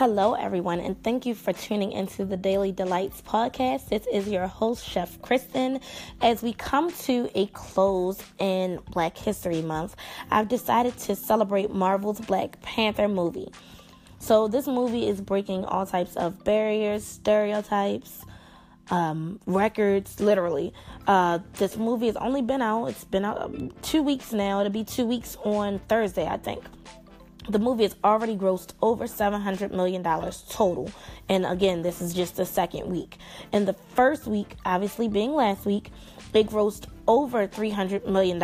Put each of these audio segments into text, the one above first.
Hello, everyone, and thank you for tuning into the Daily Delights podcast. This is your host, Chef Khrystyn. As we come to a close in Black History Month, I've decided to celebrate Marvel's Black Panther movie. So, this movie is breaking all types of barriers, stereotypes, um, records, literally. Uh, this movie has only been out, it's been out um, two weeks now. It'll be two weeks on Thursday, I think the movie has already grossed over $700 million total. And again, this is just the second week. In the first week, obviously being last week, it grossed over $300 million.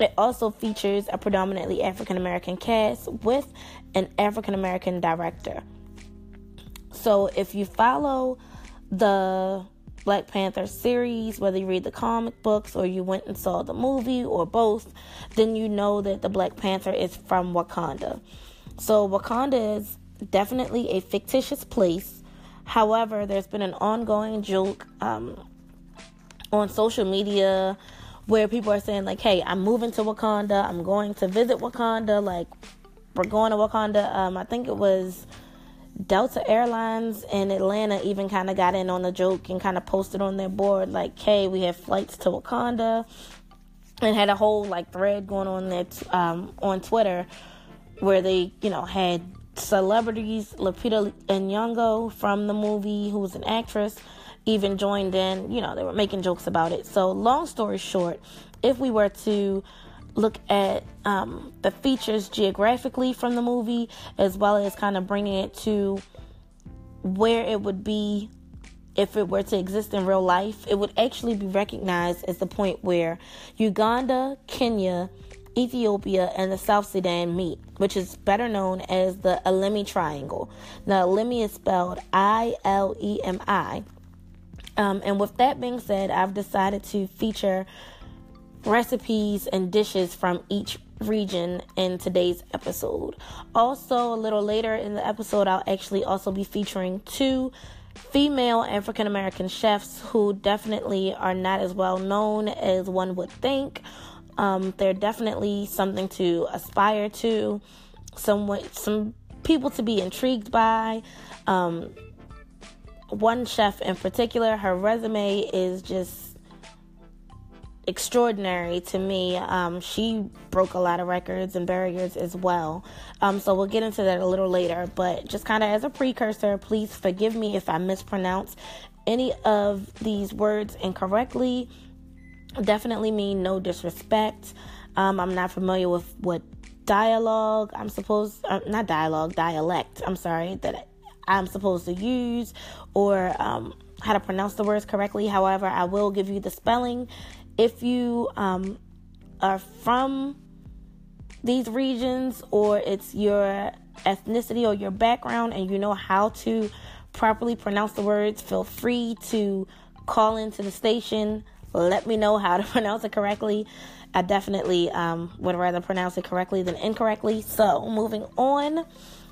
It also features a predominantly African American cast with an African American director. So if you follow the Black Panther series, whether you read the comic books or you went and saw the movie or both, then you know that the Black Panther is from Wakanda. So Wakanda is definitely a fictitious place. However, there's been an ongoing joke um, on social media where people are saying like, "Hey, I'm moving to Wakanda. I'm going to visit Wakanda. Like, we're going to Wakanda." Um, I think it was Delta Airlines in Atlanta even kind of got in on the joke and kind of posted on their board like, "Hey, we have flights to Wakanda," and had a whole like thread going on there t- um, on Twitter where they, you know, had celebrities, Lupita Nyong'o from the movie, who was an actress, even joined in. You know, they were making jokes about it. So, long story short, if we were to look at um, the features geographically from the movie, as well as kind of bringing it to where it would be if it were to exist in real life. It would actually be recognized as the point where Uganda, Kenya, Ethiopia, and the South Sudan meet, which is better known as the Ilemi Triangle. Now, Ilemi is spelled I L E M I. Um, and with that being said, I've decided to feature recipes and dishes from each region in today's episode. Also, a little later in the episode, I'll actually also be featuring two female African American chefs who definitely are not as well known as one would think. Um, they're definitely something to aspire to, some some people to be intrigued by. Um, one chef in particular, her resume is just extraordinary to me. Um, she broke a lot of records and barriers as well. Um, so we'll get into that a little later. But just kind of as a precursor, please forgive me if I mispronounce any of these words incorrectly. Definitely mean no disrespect. Um, I'm not familiar with what dialogue I'm supposed, uh, not dialogue, dialect. I'm sorry that I'm supposed to use or um, how to pronounce the words correctly. However, I will give you the spelling if you um, are from these regions or it's your ethnicity or your background and you know how to properly pronounce the words, feel free to call into the station. Let me know how to pronounce it correctly. I definitely um, would rather pronounce it correctly than incorrectly. So, moving on.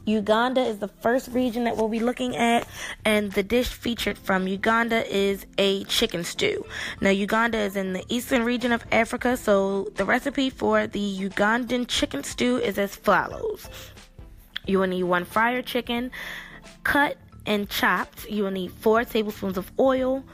Uganda is the first region that we'll be looking at, and the dish featured from Uganda is a chicken stew. Now, Uganda is in the eastern region of Africa, so the recipe for the Ugandan chicken stew is as follows You will need one fryer chicken, cut and chopped. You will need four tablespoons of oil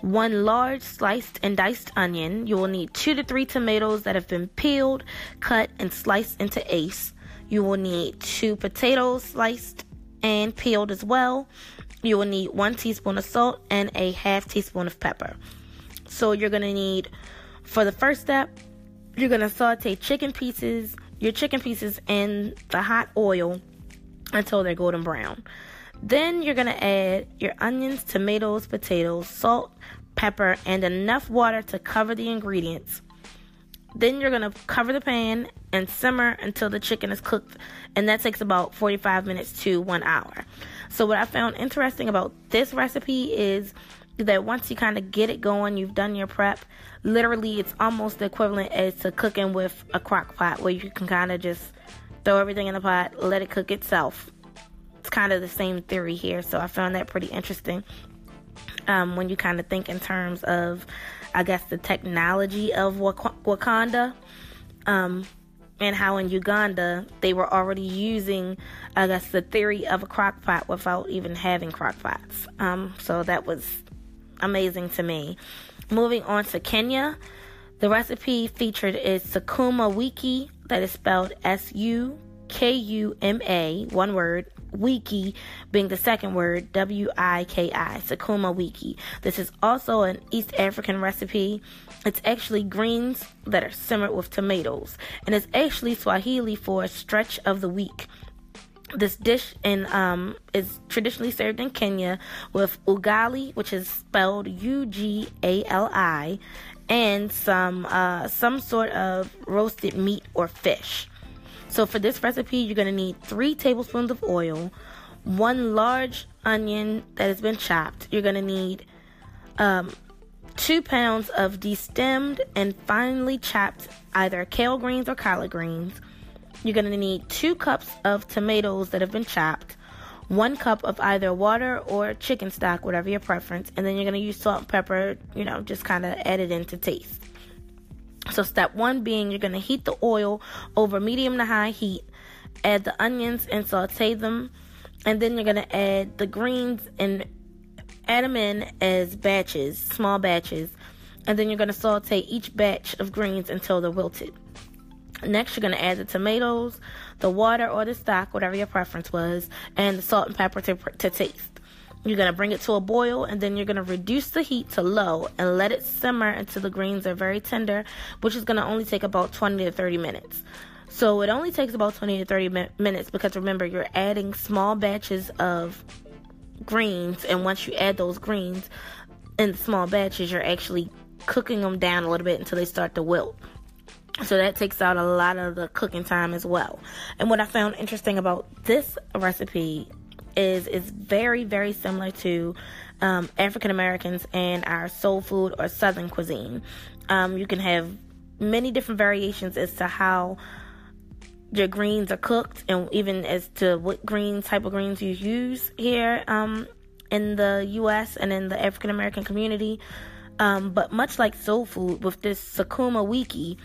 one large sliced and diced onion. You will need two to three tomatoes that have been peeled, cut, and sliced into ace. You will need two potatoes sliced and peeled as well. You will need one teaspoon of salt and a half teaspoon of pepper. So you're to need, for the first step, you're to saute chicken pieces, your chicken pieces in the hot oil until they're golden brown. Then you're to add your onions, tomatoes, potatoes, salt, pepper, and enough water to cover the ingredients. Then you're to cover the pan and simmer until the chicken is cooked, and that takes about 45 minutes to one hour. So, what I found interesting about this recipe is that once you kind of get it going, you've done your prep. Literally, it's almost the equivalent as to cooking with a crock pot where you can kind of just throw everything in the pot, let it cook itself. It's kind of the same theory here, so I found that pretty interesting. Um, when you kind of think in terms of, I guess, the technology of Wak- Wakanda. Um, and how in Uganda they were already using, I guess, the theory of a crock pot without even having crock pots. Um, so that was amazing to me. Moving on to Kenya, the recipe featured is Sukuma wiki, that is spelled S U K U M A, one word, wiki being the second word, W I K I, Sukuma wiki. This is also an East African recipe. It's actually greens that are simmered with tomatoes, and it's actually Swahili for stretch of the week. This dish in, um, is traditionally served in Kenya with ugali, which is spelled U G A L I, and some uh, some sort of roasted meat or fish. So for this recipe, you're gonna need three tablespoons of oil, one large onion that has been chopped. You're gonna need um, two pounds of destemmed and finely chopped either kale greens or collard greens you're going to need two cups of tomatoes that have been chopped, one cup of either water or chicken stock, whatever your preference, and then you're going to use salt and pepper, you know, just kind of add it in to taste. So, step one being you're going to heat the oil over medium to high heat, add the onions and saute them, and then you're going to add the greens and add them in as batches, small batches, and then you're going to saute each batch of greens until they're wilted. Next, you're going to add the tomatoes, the water or the stock, whatever your preference was, and the salt and pepper to, to taste. You're going to bring it to a boil and then you're going to reduce the heat to low and let it simmer until the greens are very tender, which is going to only take about 20 to 30 minutes. So it only takes about 20 to 30 mi- minutes because remember, you're adding small batches of greens, and once you add those greens in small batches, you're actually cooking them down a little bit until they start to wilt. So that takes out a lot of the cooking time as well. And what I found interesting about this recipe is it's very, very similar to um, African Americans and our soul food or Southern cuisine. Um, you can have many different variations as to how your greens are cooked and even as to what green type of greens you use here um, in the U.S. and in the African American community. Um, but much like soul food, with this Sukuma wiki,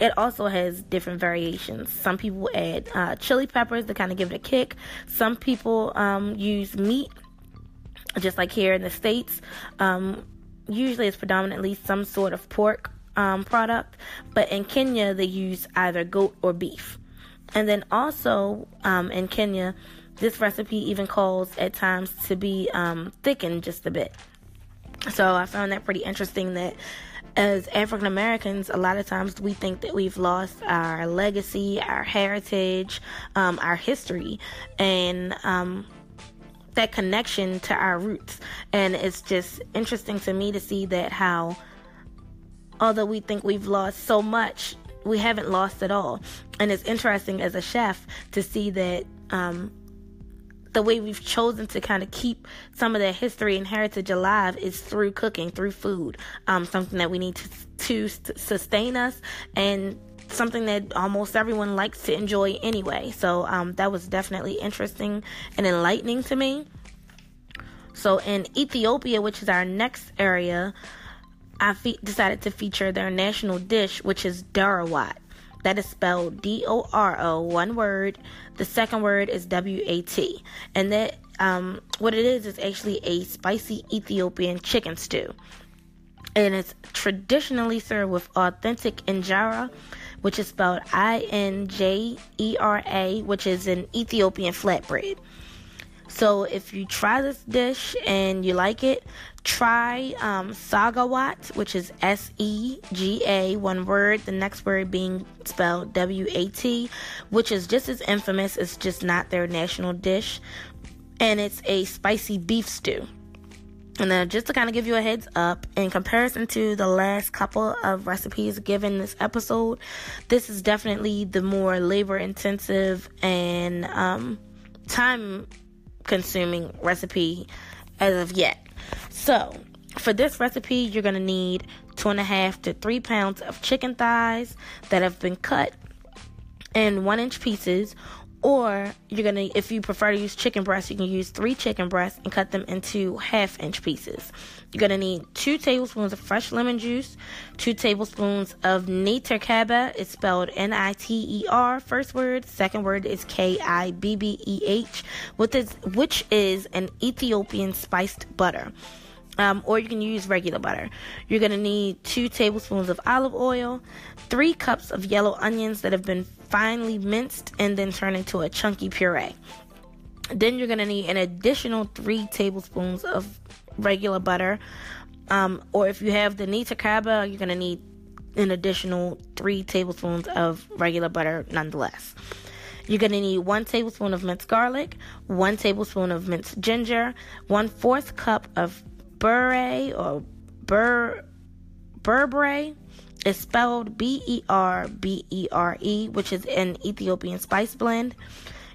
it also has different variations. Some people add uh, chili peppers to kind of give it a kick. Some people um, use meat, just like here in the States. Um, usually it's predominantly some sort of pork um, product, but in Kenya they use either goat or beef. And then also um, in Kenya, this recipe even calls at times to be um, thickened just a bit. So I found that pretty interesting that as African Americans, a lot of times we think that we've lost our legacy, our heritage, um, our history, and um, that connection to our roots. And it's just interesting to me to see that how, although we think we've lost so much, we haven't lost at all. And it's interesting as a chef to see that. Um, the way we've chosen to kind of keep some of that history and heritage alive is through cooking, through food. Um, something that we need to, to sustain us and something that almost everyone likes to enjoy anyway. So um, that was definitely interesting and enlightening to me. So in Ethiopia, which is our next area, I fe- decided to feature their national dish, which is Doro Wat. That is spelled D O R O, one word. The second word is W A T. And that, um, what it is, is actually a spicy Ethiopian chicken stew. And it's traditionally served with authentic injera, which is spelled I N J E R A, which is an Ethiopian flatbread. So if you try this dish and you like it, try um, Sega Wat, which is S E G A, one word, the next word being spelled W A T, which is just as infamous, it's just not their national dish. And it's a spicy beef stew. And then, just to kind of give you a heads up, in comparison to the last couple of recipes given this episode, this is definitely the more labor intensive and um, time consuming recipe as of yet. So, for this recipe, you're going to need two and a half to three pounds of chicken thighs that have been cut in one inch pieces, Or you're gonna, if you prefer to use chicken breasts, you can use three chicken breasts and cut them into half inch pieces. You're gonna need two tablespoons of fresh lemon juice, two tablespoons of Niter Kibbeh. It's spelled N I T E R. First word, second word is K I B B E H, which is an Ethiopian spiced butter. Um, or you can use regular butter. You're to need two tablespoons of olive oil, three cups of yellow onions that have been finely minced and then turn into a chunky puree. Then you're to need an additional three tablespoons of regular butter. Um, or if you have the Niter Kibbeh, you're to need an additional three tablespoons of regular butter nonetheless. You're going to need one tablespoon of minced garlic, one tablespoon of minced ginger, one fourth cup of Bure or Bur Berbere is spelled B E R B E R E, which is an Ethiopian spice blend.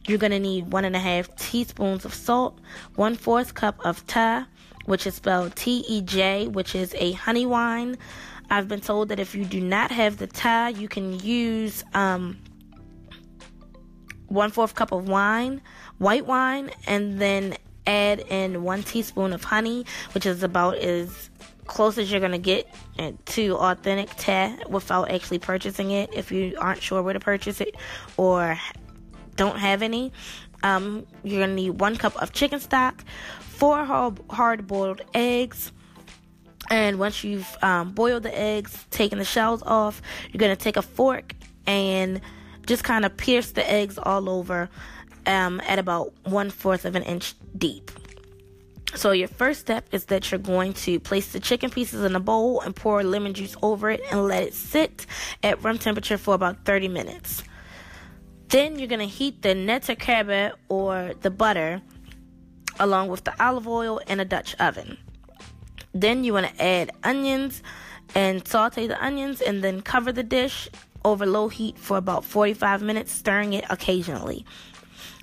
You're gonna need one and a half teaspoons of salt, one fourth cup of tej, which is spelled T E J, which is a honey wine. I've been told that if you do not have the tej, you can use um, one fourth cup of wine, white wine, and then add in one teaspoon of honey, which is about as close as you're gonna get to authentic tej without actually purchasing it. If you aren't sure where to purchase it or don't have any, um, you're gonna need one cup of chicken stock, four hard boiled eggs. And once you've um, boiled the eggs, taken the shells off, you're gonna take a fork and just kind of pierce the eggs all over um, at about one fourth of an inch deep. So your first step is that you're going to place the chicken pieces in a bowl and pour lemon juice over it and let it sit at room temperature for about 30 minutes. Then you're going to heat the niter kibbeh or the butter along with the olive oil in a Dutch oven. Then you want to add onions and saute the onions and then cover the dish over low heat for about 45 minutes, stirring it occasionally.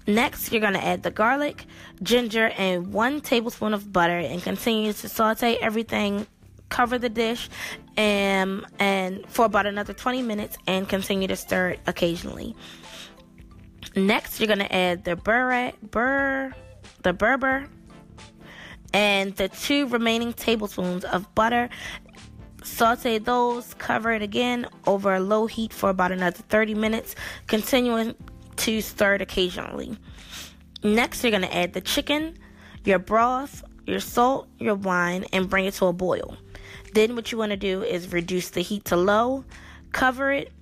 Next, you're going to add the garlic, ginger, and one tablespoon of butter and continue to saute everything. Cover the dish and, and for about another 20 minutes and continue to stir it occasionally. Next, you're going to add the bur, bur, the berber and the two remaining tablespoons of butter. Saute those, cover it again over a low heat for about another 30 minutes, continuing to stir it occasionally. Next, you're going to add the chicken, your broth, your salt, your wine, and bring it to a boil. Then, what you want to do is reduce the heat to low, cover it,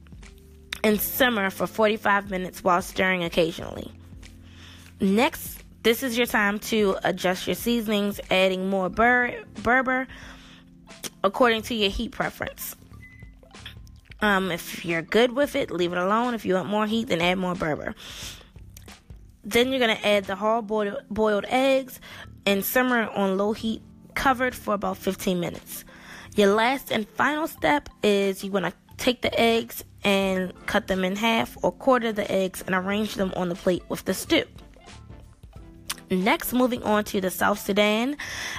and simmer for 45 minutes while stirring occasionally. Next, this is your time to adjust your seasonings, adding more bur- berber according to your heat preference. Um, if you're good with it, leave it alone. If you want more heat, then add more berber. Then you're gonna add the hard boiled, eggs and simmer on low heat, covered for about 15 minutes. Your last and final step is you wanna take the eggs and cut them in half or quarter the eggs and arrange them on the plate with the stew. Next, moving on to the South Sudan,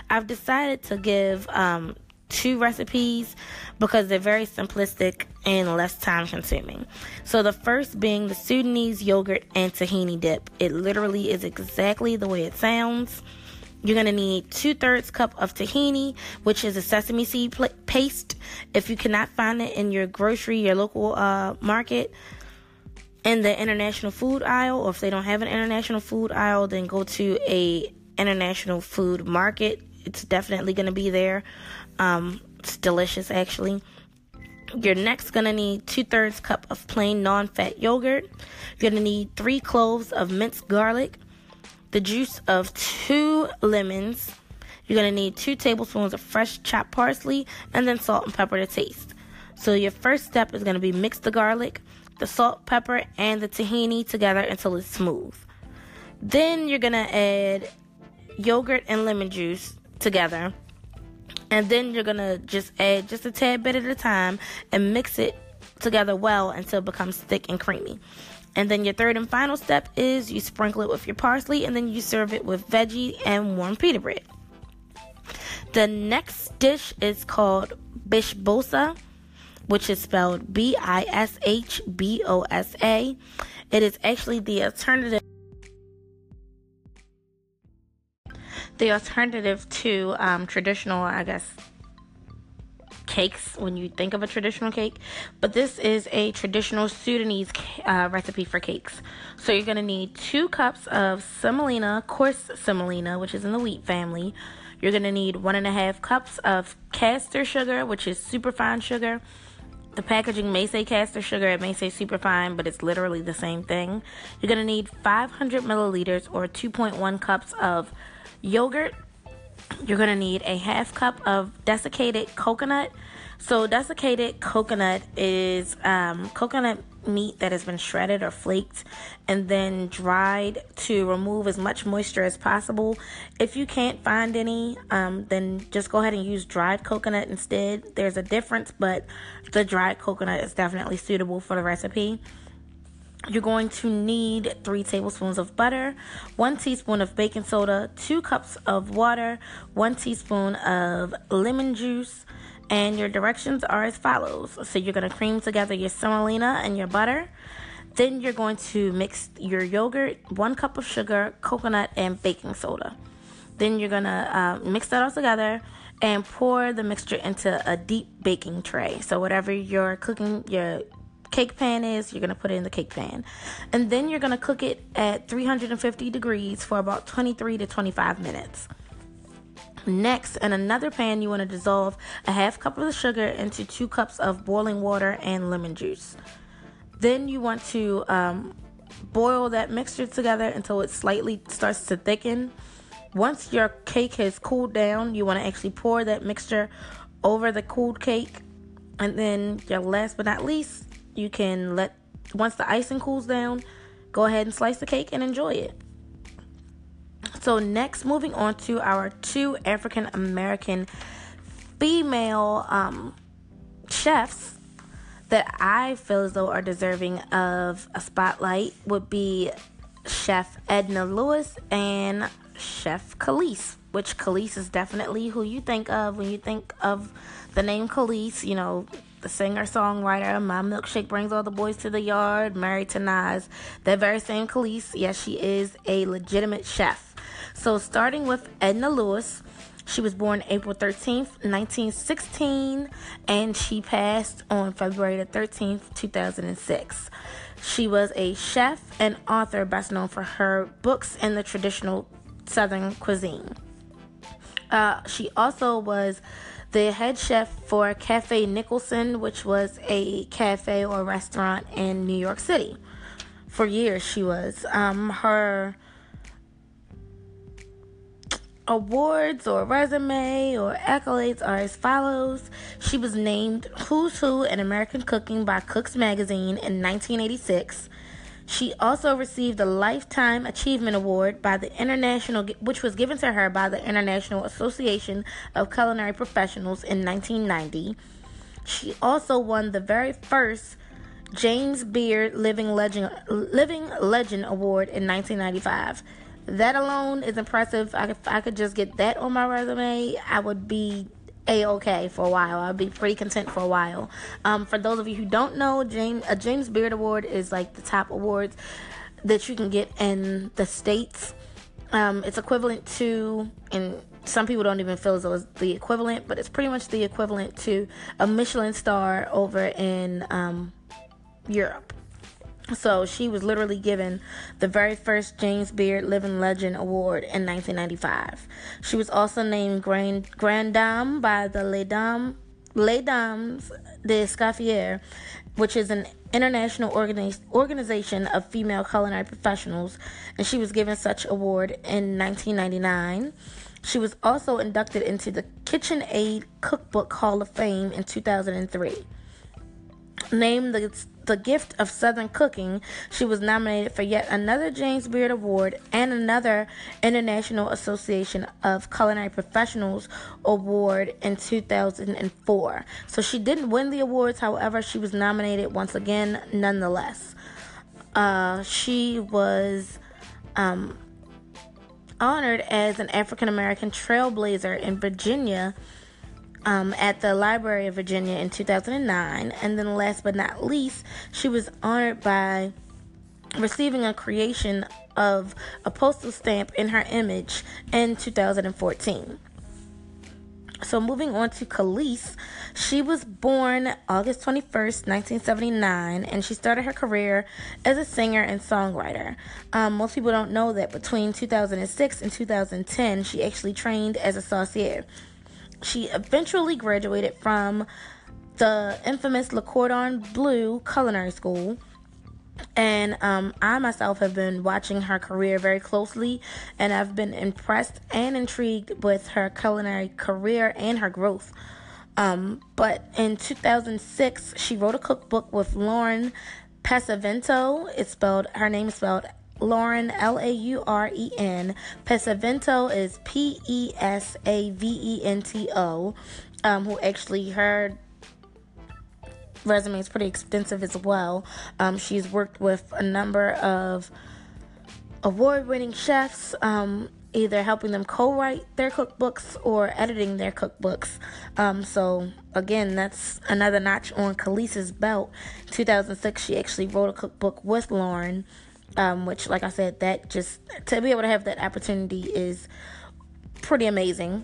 I've decided to give um, two recipes because they're very simplistic and less time consuming. So, the first being the Sudanese yogurt and tahini dip. It literally is exactly the way it sounds. You're going to need two thirds cup of tahini, which is a sesame seed pl- paste. If you cannot find it in your grocery, your local uh, market, in the international food aisle, or if they don't have an international food aisle, then go to a international food market. It's definitely going to be there. Um, it's delicious, actually. You're next gonna need two thirds cup of plain non-fat yogurt. You're gonna need three cloves of minced garlic, the juice of two lemons. You're gonna need two tablespoons of fresh chopped parsley, and then salt and pepper to taste. So your first step is gonna be mix the garlic, the salt, pepper, and the tahini together until it's smooth. Then you're gonna add yogurt and lemon juice together and then you're gonna just add just a tad bit at a time and mix it together well until it becomes thick and creamy. And then your third and final step is you sprinkle it with your parsley and then you serve it with veggie and warm pita bread. The next dish is called bishbosa, which is spelled B I S H B O S A. It is actually the alternative. The alternative to um, traditional, I guess, cakes when you think of a traditional cake, but this is a traditional Sudanese uh, recipe for cakes. So you're going to need two cups of semolina, coarse semolina, which is in the wheat family. You're going to need one and a half cups of caster sugar, which is super fine sugar. The packaging may say caster sugar, it may say super fine, but it's literally the same thing. You're going to need 500 milliliters or 2.1 cups of yogurt you're going to need a half cup of desiccated coconut. So, desiccated coconut is um, coconut meat that has been shredded or flaked and then dried to remove as much moisture as possible. If you can't find any, um, then just go ahead and use dried coconut instead. There's a difference, but the dried coconut is definitely suitable for the recipe. You're going to need three tablespoons of butter, one teaspoon of baking soda, two cups of water, one teaspoon of lemon juice, and your directions are as follows. So you're going to cream together your semolina and your butter. Then you're going to mix your yogurt, one cup of sugar, coconut, and baking soda. Then you're going to uh, mix that all together and pour the mixture into a deep baking tray. So whatever you're cooking your cake pan is, you're going to put it in the cake pan. And then you're going to cook it at 350 degrees for about 23 to 25 minutes. Next, in another pan, you want to dissolve a half cup of the sugar into two cups of boiling water and lemon juice. Then you want to um, boil that mixture together until it slightly starts to thicken. Once your cake has cooled down, you want to actually pour that mixture over the cooled cake. And then, your last but not least, you can let once the icing cools down, go ahead and slice the cake and enjoy it. So next, moving on to our two African American female um, chefs that I feel as though are deserving of a spotlight would be Chef Edna Lewis and Chef Kelis, which Kelis is definitely who you think of when you think of the name Kelis. You know, the singer songwriter. My milkshake brings all the boys to the yard. Married to Nas. That very same Kelis. Yes, she is a legitimate chef. So starting with Edna Lewis. She was born April 13th, 1916, and she passed on February the 13th, 2006. She was a chef and author best known for her books in the traditional Southern cuisine. Uh, she also was the head chef for Cafe Nicholson, which was a cafe or restaurant in New York City. For years, she was. Um, her awards or resume or accolades are as follows. She was named Who's Who in American Cooking by Cooks Magazine in 1986. She also received a Lifetime Achievement Award by the International, which was given to her by the International Association of Culinary Professionals in 1990. She also won the very first James Beard Living Legend Living Legend Award in 1995. That alone is impressive. I, if I could just get that on my resume, I would be a okay for a while. I'll be pretty content for a while. Um, for those of you who don't know, James a James Beard Award is like the top awards that you can get in the states. Um, it's equivalent to, and some people don't even feel as though it's the equivalent, but it's pretty much the equivalent to a Michelin star over in um, Europe. So she was literally given the very first James Beard Living Legend Award in 1995. She was also named Grand, Grand Dame by the Les Dames, Les Dames d'Escoffier, which is an international organi- organization of female culinary professionals, and she was given such award in 1999. She was also inducted into the KitchenAid Cookbook Hall of Fame in 2003. Named the the Gift of Southern Cooking, she was nominated for yet another James Beard Award and another International Association of Culinary Professionals Award in 2004. So she didn't win the awards, however, she was nominated once again nonetheless. Uh, she was um, honored as an African American trailblazer in Virginia um, at the Library of Virginia in 2009. And then, last but not least, she was honored by receiving a creation of a postal stamp in her image in 2014. So moving on to Kelis, she was born August 21st, 1979, and she started her career as a singer and songwriter. Um, most people don't know that between 2006 and 2010, she actually trained as a saucier. She eventually graduated from the infamous Le Cordon Bleu Culinary School and um, I myself have been watching her career very closely, and I've been impressed and intrigued with her culinary career and her growth. Um, but in 2006, she wrote a cookbook with Lauren Pesavento. It's spelled, her name is spelled Lauren, L A U R E N. Pesavento is P E S A V E N T O, um, who actually, her resume is pretty extensive as well. Um, she's worked with a number of award winning chefs, um, either helping them co write their cookbooks or editing their cookbooks. Um, so, again, that's another notch on Kelis's belt. 2006, she actually wrote a cookbook with Lauren, um, which, like I said, that just to be able to have that opportunity is pretty amazing.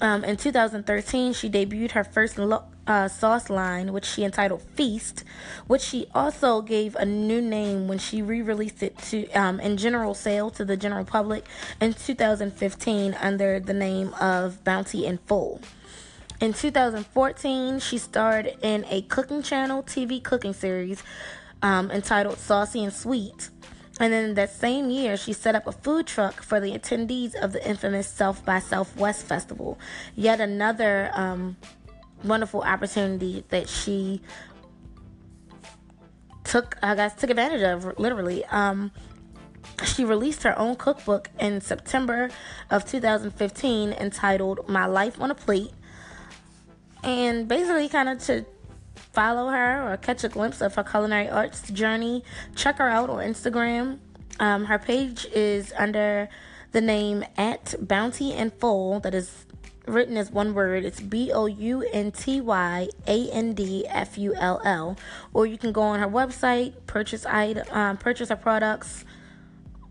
Um, in 2013, she debuted her first lo- uh, sauce line, which she entitled Feast, which she also gave a new name when she re-released it to um, in general sale to the general public in 2015 under the name of Bounty and Full. In 2014, she starred in a cooking channel TV cooking series um, entitled Saucy and Sweet. And then that same year, she set up a food truck for the attendees of the infamous South by Southwest Festival. Yet another um, wonderful opportunity that she took, I guess, took advantage of, literally. Um, she released her own cookbook in September of 2015 entitled My Life on a Plate. And basically, kind of to follow her or catch a glimpse of her culinary arts journey, check her out on Instagram. Um, her page is under the name at Bounty and Full, that is written as one word. It's B O U N T Y A N D F U L L. Or you can go on her website, purchase item, um, purchase her products,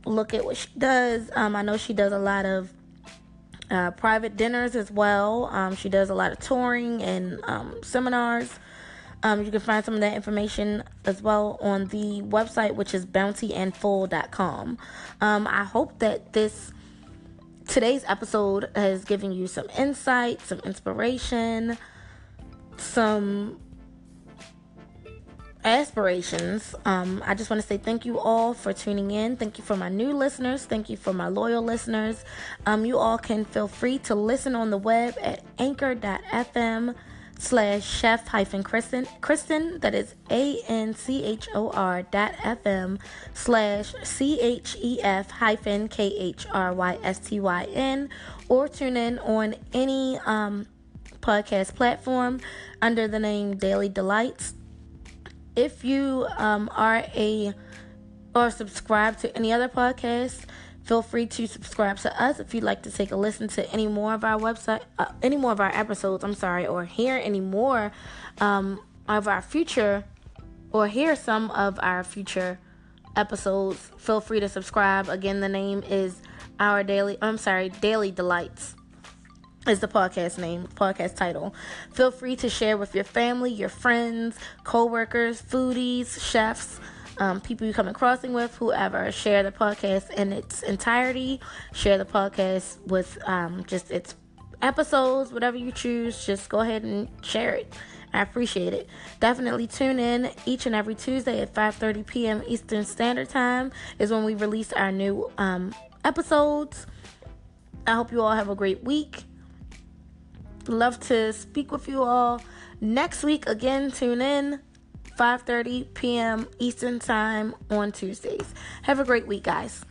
look at what she does. Um, I know she does a lot of uh, private dinners as well. Um, she does a lot of touring and um, seminars. Um, you can find some of that information as well on the website, which is bountyandfull.com. Um, I hope that this today's episode has given you some insight, some inspiration, some aspirations. Um, I just want to say thank you all for tuning in. Thank you for my new listeners. Thank you for my loyal listeners. Um, you all can feel free to listen on the web at anchor.fm slash chef hyphen Khrystyn, Khrystyn, that is A N C H O R dot FM slash C H E F hyphen K H R Y S T Y N, or tune in on any um, podcast platform under the name Daily Delights. If you um, are a or subscribe to any other podcast, Feel free to subscribe to us if you'd like to take a listen to any more of our website, uh, any more of our episodes. I'm sorry, or hear any more um, of our future, or hear some of our future episodes. Feel free to subscribe. Again, the name is our daily. I'm sorry, Daily Delights is the podcast name, podcast title. Feel free to share with your family, your friends, co-workers, foodies, chefs um, people you come in crossing with, whoever. Share the podcast in its entirety. Share the podcast with um, just its episodes, whatever you choose. Just go ahead and share it. I appreciate it. Definitely tune in each and every Tuesday at 5:30 p.m. Eastern Standard Time is when we release our new um, episodes. I hope you all have a great week. Love to speak with you all next week. Again, tune in. 5:30 p.m. Eastern Time on Tuesdays. Have a great week, guys.